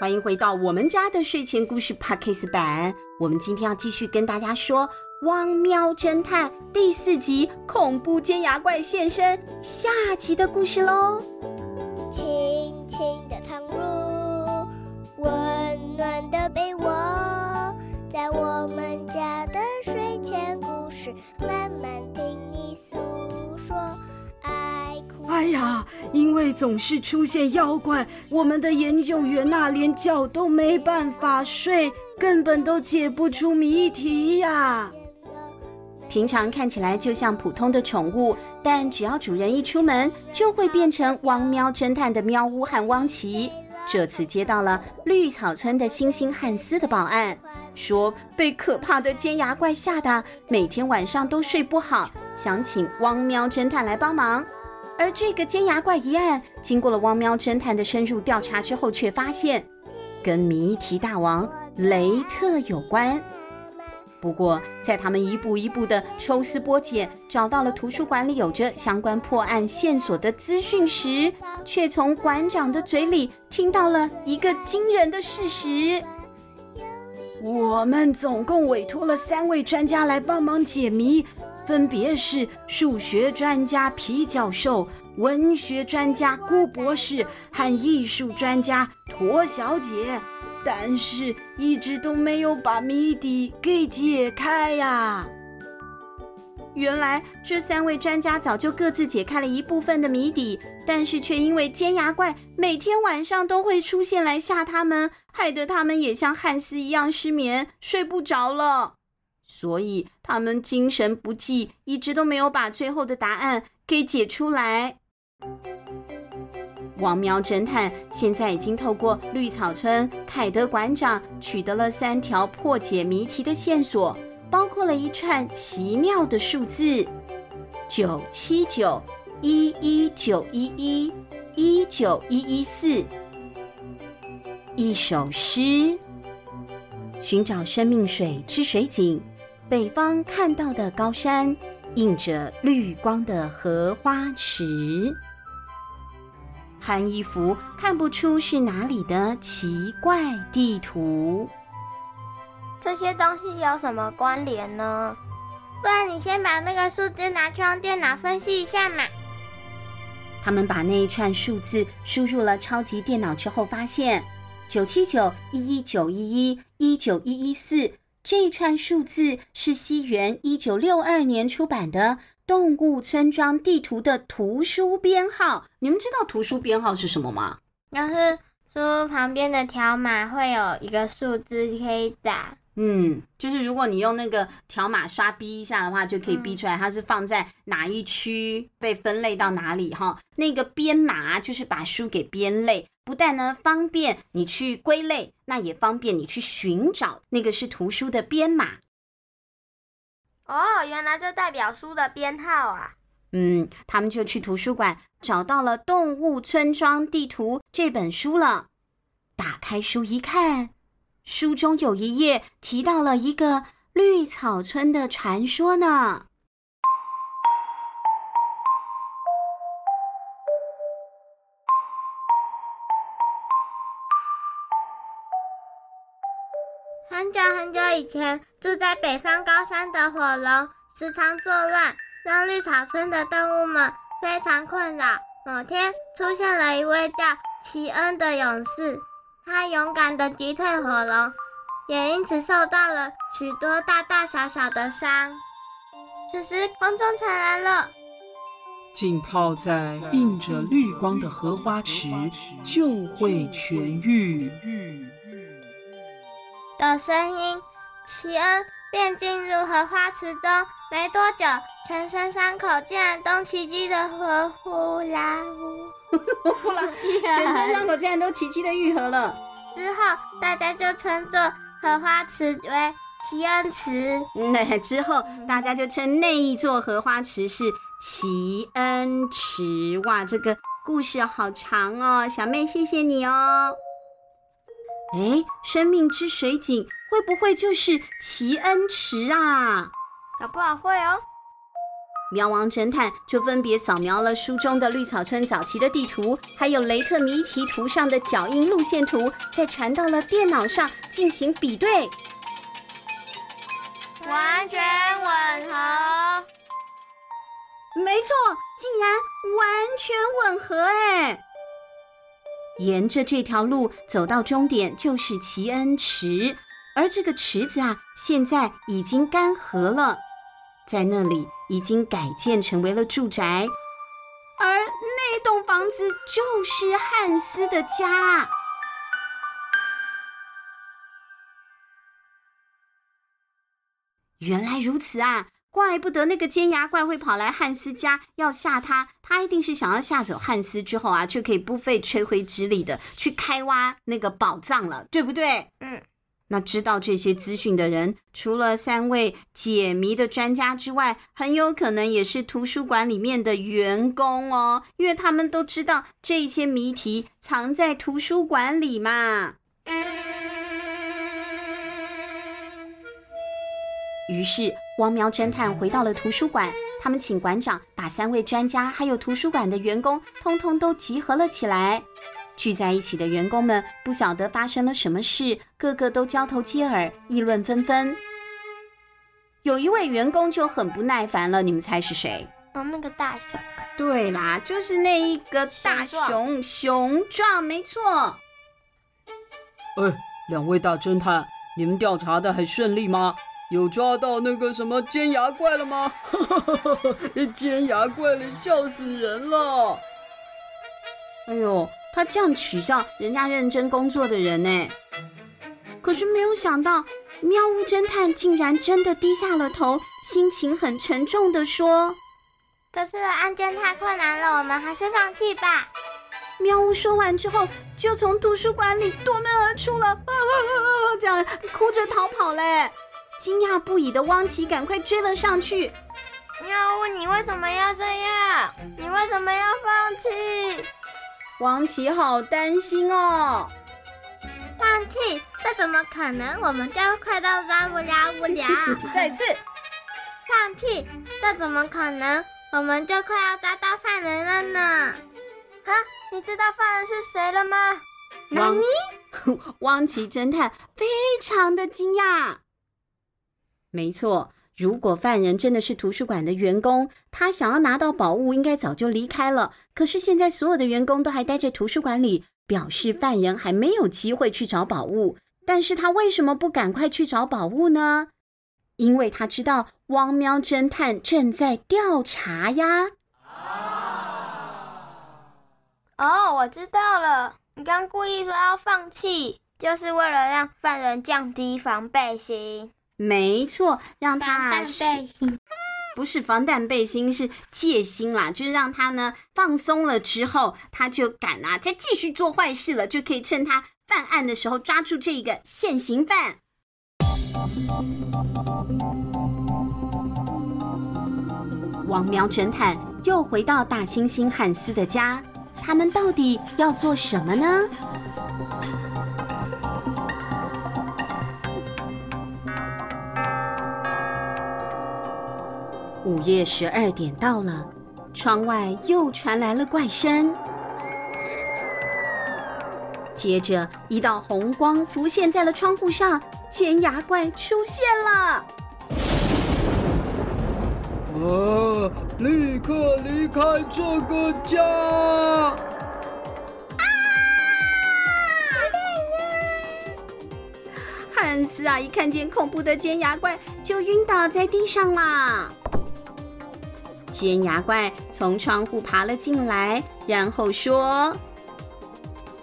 欢迎回到我们家的睡前故事 Podcast 版。我们今天要继续跟大家说《汪喵侦探》第四集《恐怖尖牙怪现身》下集的故事喽。轻轻的躺入温暖的被窝，在我们家的睡前故事，慢慢听你诉说。哎呀，因为总是出现妖怪，我们的研究员呐，连觉都没办法睡，根本都解不出谜题呀。平常看起来就像普通的宠物，但只要主人一出门，就会变成汪喵侦探的喵呜和汪奇。这次接到了绿草村的星星汉斯的报案，说被可怕的尖牙怪吓得每天晚上都睡不好，想请汪喵侦探来帮忙。而这个尖牙怪一案，经过了汪喵侦探的深入调查之后，却发现跟谜题大王雷特有关。不过，在他们一步一步的抽丝剥茧，找到了图书馆里有着相关破案线索的资讯时，却从馆长的嘴里听到了一个惊人的事实：我们总共委托了三位专家来帮忙解谜。分别是数学专家皮教授、文学专家顾博士和艺术专家驼小姐，但是一直都没有把谜底给解开呀。原来这三位专家早就各自解开了一部分的谜底，但是却因为尖牙怪每天晚上都会出现来吓他们，害得他们也像汉斯一样失眠，睡不着了。所以他们精神不济，一直都没有把最后的答案给解出来。王喵侦探现在已经透过绿草村凯德馆长取得了三条破解谜题的线索，包括了一串奇妙的数字：九七九一一九一一一九一一四，一首诗，寻找生命水之水井。北方看到的高山，映着绿光的荷花池，和一幅看不出是哪里的奇怪地图。这些东西有什么关联呢？不然你先把那个数字拿去用电脑分析一下嘛。他们把那一串数字输入了超级电脑之后，发现九七九一一九一一一九一一四。这一串数字是西元一九六二年出版的《动物村庄地图》的图书编号。你们知道图书编号是什么吗？要是书旁边的条码会有一个数字可以打。嗯，就是如果你用那个条码刷逼一下的话，就可以逼出来它是放在哪一区，被分类到哪里哈。那个编码就是把书给编类，不但呢方便你去归类，那也方便你去寻找。那个是图书的编码。哦，原来这代表书的编号啊。嗯，他们就去图书馆找到了《动物村庄地图》这本书了。打开书一看。书中有一页提到了一个绿草村的传说呢。很久很久以前，住在北方高山的火龙时常作乱，让绿草村的动物们非常困扰。某天，出现了一位叫奇恩的勇士。他勇敢地击退火龙，也因此受到了许多大大小小的伤。此时，空中传来了“浸泡在映着绿光的荷花池就会痊愈”的声音。奇恩便进入荷花池中，没多久，全身伤口竟然都奇迹的合呼啦呼。呼啦，全身伤口竟然都奇迹的愈合了。之后，大家就称作荷花池为奇恩池。那 之后，大家就称那一座荷花池是奇恩池。哇，这个故事好长哦，小妹谢谢你哦。哎，生命之水井会不会就是奇恩池啊？搞不好会哦。喵王侦探就分别扫描了书中的绿草村早期的地图，还有雷特谜题图上的脚印路线图，再传到了电脑上进行比对，完全吻合。没错，竟然完全吻合哎！沿着这条路走到终点就是奇恩池，而这个池子啊，现在已经干涸了，在那里已经改建成为了住宅，而那栋房子就是汉斯的家。原来如此啊！怪不得那个尖牙怪会跑来汉斯家要吓他，他一定是想要吓走汉斯之后啊，就可以不费吹灰之力的去开挖那个宝藏了，对不对？嗯，那知道这些资讯的人，除了三位解谜的专家之外，很有可能也是图书馆里面的员工哦，因为他们都知道这些谜题藏在图书馆里嘛。于是，汪喵侦探回到了图书馆。他们请馆长把三位专家还有图书馆的员工通通都集合了起来。聚在一起的员工们不晓得发生了什么事，个个都交头接耳，议论纷纷。有一位员工就很不耐烦了，你们猜是谁？哦，那个大熊。对啦，就是那一个大熊，熊壮，没错。哎，两位大侦探，你们调查的还顺利吗？有抓到那个什么尖牙怪了吗？尖牙怪了，笑死人了！哎呦，他这样取笑人家认真工作的人呢。可是没有想到，喵呜侦探竟然真的低下了头，心情很沉重的说：“这次的案件太困难了，我们还是放弃吧。”喵呜说完之后，就从图书馆里夺门而出了，啊啊啊！这样哭着逃跑嘞。惊讶不已的汪奇赶快追了上去。喵呜，你为什么要这样？你为什么要放弃？汪奇好担心哦。放弃？这怎么可能？我们就快到抓不了不了。再次。放弃？这怎么可能？我们就快要抓到犯人了呢。啊，你知道犯人是谁了吗？汪妮？汪奇侦探非常的惊讶。没错，如果犯人真的是图书馆的员工，他想要拿到宝物，应该早就离开了。可是现在所有的员工都还待在图书馆里，表示犯人还没有机会去找宝物。但是他为什么不赶快去找宝物呢？因为他知道汪喵侦探正在调查呀。哦，我知道了，你刚故意说要放弃，就是为了让犯人降低防备心。没错，让他防弹背心不是防弹背心，是戒心啦，就是让他呢放松了之后，他就敢啊再继续做坏事了，就可以趁他犯案的时候抓住这个现行犯。王苗侦探又回到大猩猩汉斯的家，他们到底要做什么呢？午夜十二点到了，窗外又传来了怪声。接着，一道红光浮现在了窗户上，尖牙怪出现了。啊！立刻离开这个家！啊！汉斯啊，一看见恐怖的尖牙怪，就晕倒在地上啦。尖牙怪从窗户爬了进来，然后说：“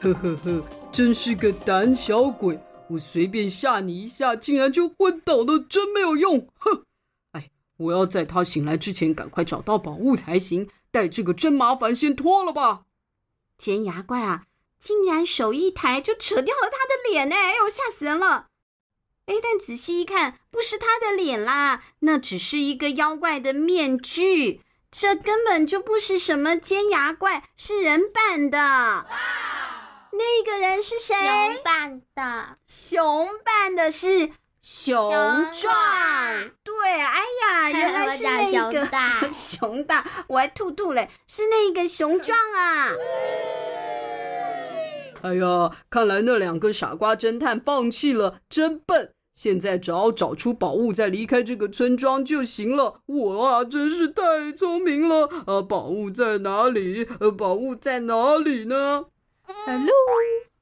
呵呵呵，真是个胆小鬼！我随便吓你一下，竟然就昏倒了，真没有用！哼！哎，我要在他醒来之前赶快找到宝物才行。带这个真麻烦，先脱了吧。”尖牙怪啊，竟然手一抬就扯掉了他的脸！哎，哎呦，吓死人了！哎，但仔细一看，不是他的脸啦，那只是一个妖怪的面具。这根本就不是什么尖牙怪，是人扮的。那个人是谁？熊扮的。熊扮的是熊壮。对，哎呀，原来是 那个熊大，熊大，我还吐吐嘞，是那个熊壮啊。哎呀，看来那两个傻瓜侦探放弃了，真笨。现在只要找出宝物，再离开这个村庄就行了。我啊，真是太聪明了。啊，宝物在哪里？呃，宝物在哪里呢？Hello，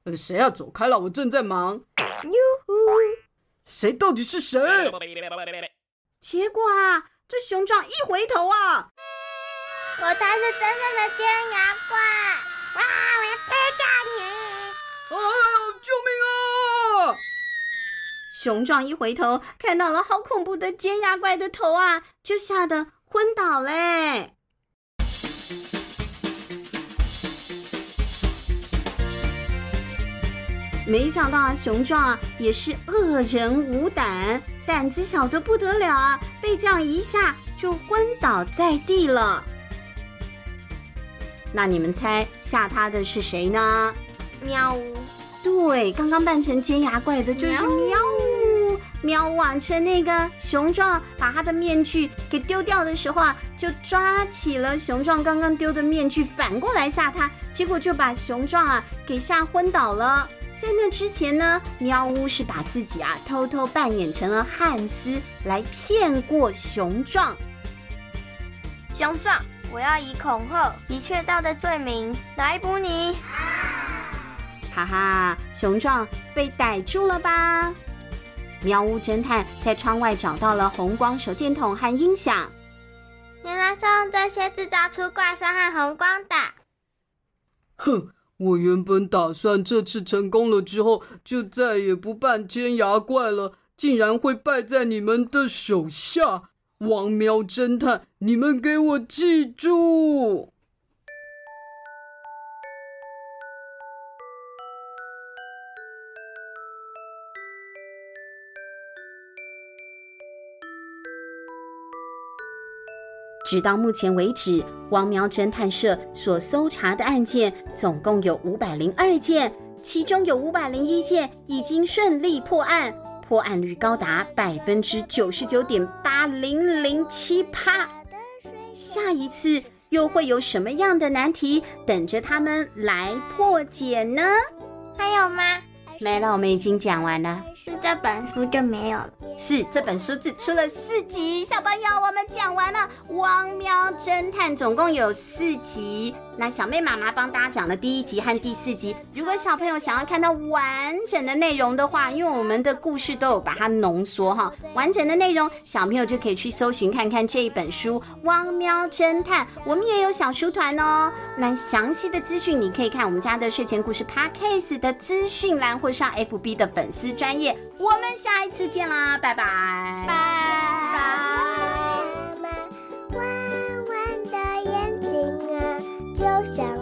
呃，谁要走开了？我正在忙。哟呼，谁到底是谁？结果啊，这熊掌一回头啊，我才是真正的尖牙怪！哇，救命啊！熊壮一回头，看到了好恐怖的尖牙怪的头啊，就吓得昏倒嘞。没想到啊，熊壮啊也是恶人无胆，胆子小得不得了啊，被这样一下就昏倒在地了。那你们猜吓他的是谁呢？喵呜。对，刚刚扮成尖牙怪的就是喵呜。喵呜啊，趁那个熊壮把他的面具给丢掉的时候啊，就抓起了熊壮刚刚丢的面具，反过来吓他，结果就把熊壮啊给吓昏倒了。在那之前呢，喵呜是把自己啊偷偷扮演成了汉斯来骗过熊壮。熊壮，我要以恐吓及窃盗的罪名来捕你。哈哈，熊壮被逮住了吧？喵呜侦探在窗外找到了红光手电筒和音响，原来是用这些制造出怪声和红光的。哼，我原本打算这次成功了之后就再也不扮尖牙怪了，竟然会败在你们的手下！王喵侦探，你们给我记住！直到目前为止，汪喵侦探社所搜查的案件总共有五百零二件，其中有五百零一件已经顺利破案，破案率高达百分之九十九点八零零七趴。下一次又会有什么样的难题等着他们来破解呢？还有吗？没了，我们已经讲完了。是这本书就没有了。是这本书只出了四集，小朋友，我们讲完了《汪喵侦探》，总共有四集。那小妹妈妈帮大家讲了第一集和第四集。如果小朋友想要看到完整的内容的话，因为我们的故事都有把它浓缩哈，完整的内容小朋友就可以去搜寻看看这一本书《汪喵侦探》。我们也有小书团哦。那详细的资讯你可以看我们家的睡前故事 Podcast 的资讯栏，或上 FB 的粉丝专页。我们下一次见啦，拜拜，拜就像。